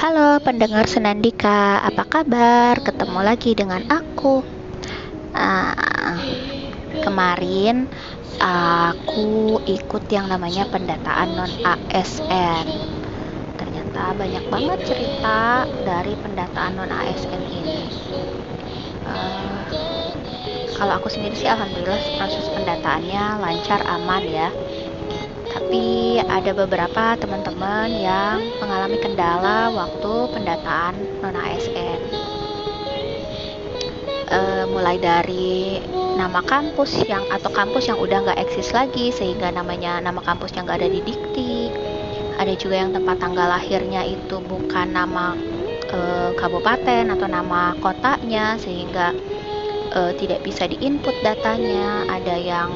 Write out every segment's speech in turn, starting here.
Halo pendengar Senandika, apa kabar? Ketemu lagi dengan aku. Uh, kemarin aku ikut yang namanya pendataan non ASN. Ternyata banyak banget cerita dari pendataan non ASN ini. Uh, kalau aku sendiri sih alhamdulillah proses pendataannya lancar aman ya tapi ada beberapa teman-teman yang mengalami kendala waktu pendataan non ASN e, mulai dari nama kampus yang atau kampus yang udah nggak eksis lagi sehingga namanya nama kampusnya nggak ada di dikti. Ada juga yang tempat tanggal lahirnya itu bukan nama e, kabupaten atau nama kotanya sehingga e, tidak bisa diinput datanya. Ada yang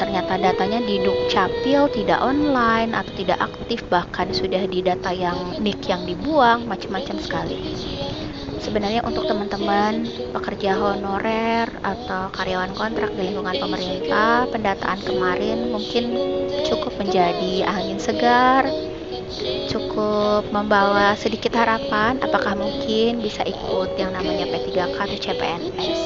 ternyata datanya di Dukcapil tidak online atau tidak aktif bahkan sudah di data yang nick yang dibuang macam-macam sekali. Sebenarnya untuk teman-teman pekerja honorer atau karyawan kontrak di lingkungan pemerintah pendataan kemarin mungkin cukup menjadi angin segar cukup membawa sedikit harapan apakah mungkin bisa ikut yang namanya P3K atau CPNS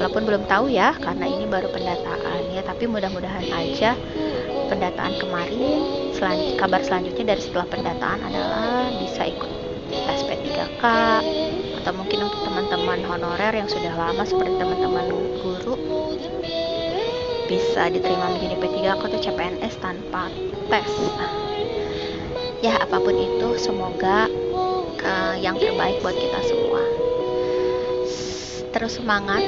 walaupun belum tahu ya karena ini baru pendataan ya tapi mudah-mudahan aja pendataan kemarin selan kabar selanjutnya dari setelah pendataan adalah bisa ikut tes P3K atau mungkin untuk teman-teman honorer yang sudah lama seperti teman-teman guru bisa diterima menjadi P3K atau CPNS tanpa tes ya apa pun itu semoga uh, yang terbaik buat kita semua. Terus semangat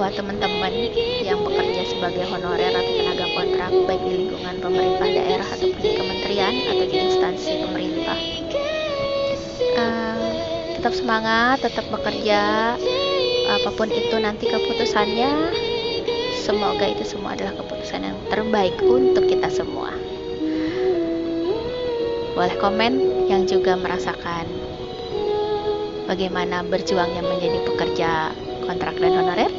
buat teman-teman yang bekerja sebagai honorer atau tenaga kontrak baik di lingkungan pemerintah daerah ataupun di kementerian atau di instansi pemerintah. Uh, tetap semangat tetap bekerja apa pun itu nanti keputusannya. Semoga itu semua adalah keputusan yang terbaik untuk kita semua boleh komen yang juga merasakan bagaimana berjuangnya menjadi pekerja kontrak dan honorer.